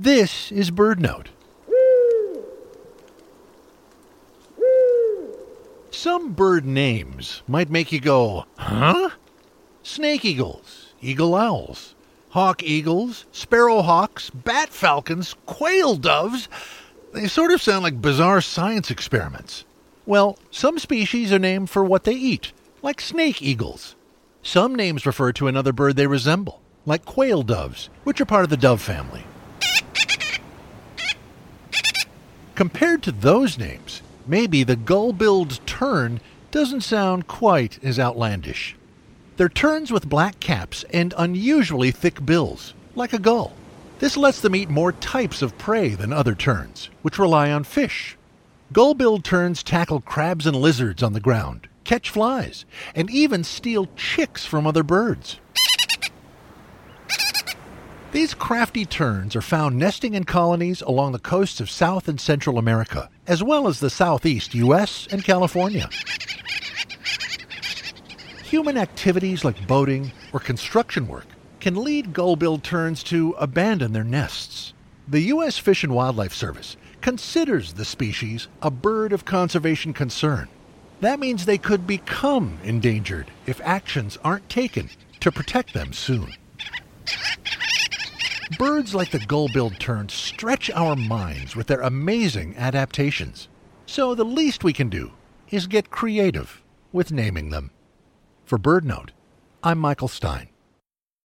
This is BirdNote. Some bird names might make you go, huh? Snake eagles, eagle owls, hawk eagles, sparrow hawks, bat falcons, quail doves. They sort of sound like bizarre science experiments. Well, some species are named for what they eat, like snake eagles. Some names refer to another bird they resemble, like quail doves, which are part of the dove family. Compared to those names, maybe the gull billed tern doesn't sound quite as outlandish. They're terns with black caps and unusually thick bills, like a gull. This lets them eat more types of prey than other terns, which rely on fish. Gull billed terns tackle crabs and lizards on the ground, catch flies, and even steal chicks from other birds. These crafty terns are found nesting in colonies along the coasts of South and Central America, as well as the southeast U.S. and California. Human activities like boating or construction work can lead gull-billed terns to abandon their nests. The U.S. Fish and Wildlife Service considers the species a bird of conservation concern. That means they could become endangered if actions aren't taken to protect them soon. Birds like the gull-billed tern stretch our minds with their amazing adaptations. So the least we can do is get creative with naming them. For BirdNote, I'm Michael Stein.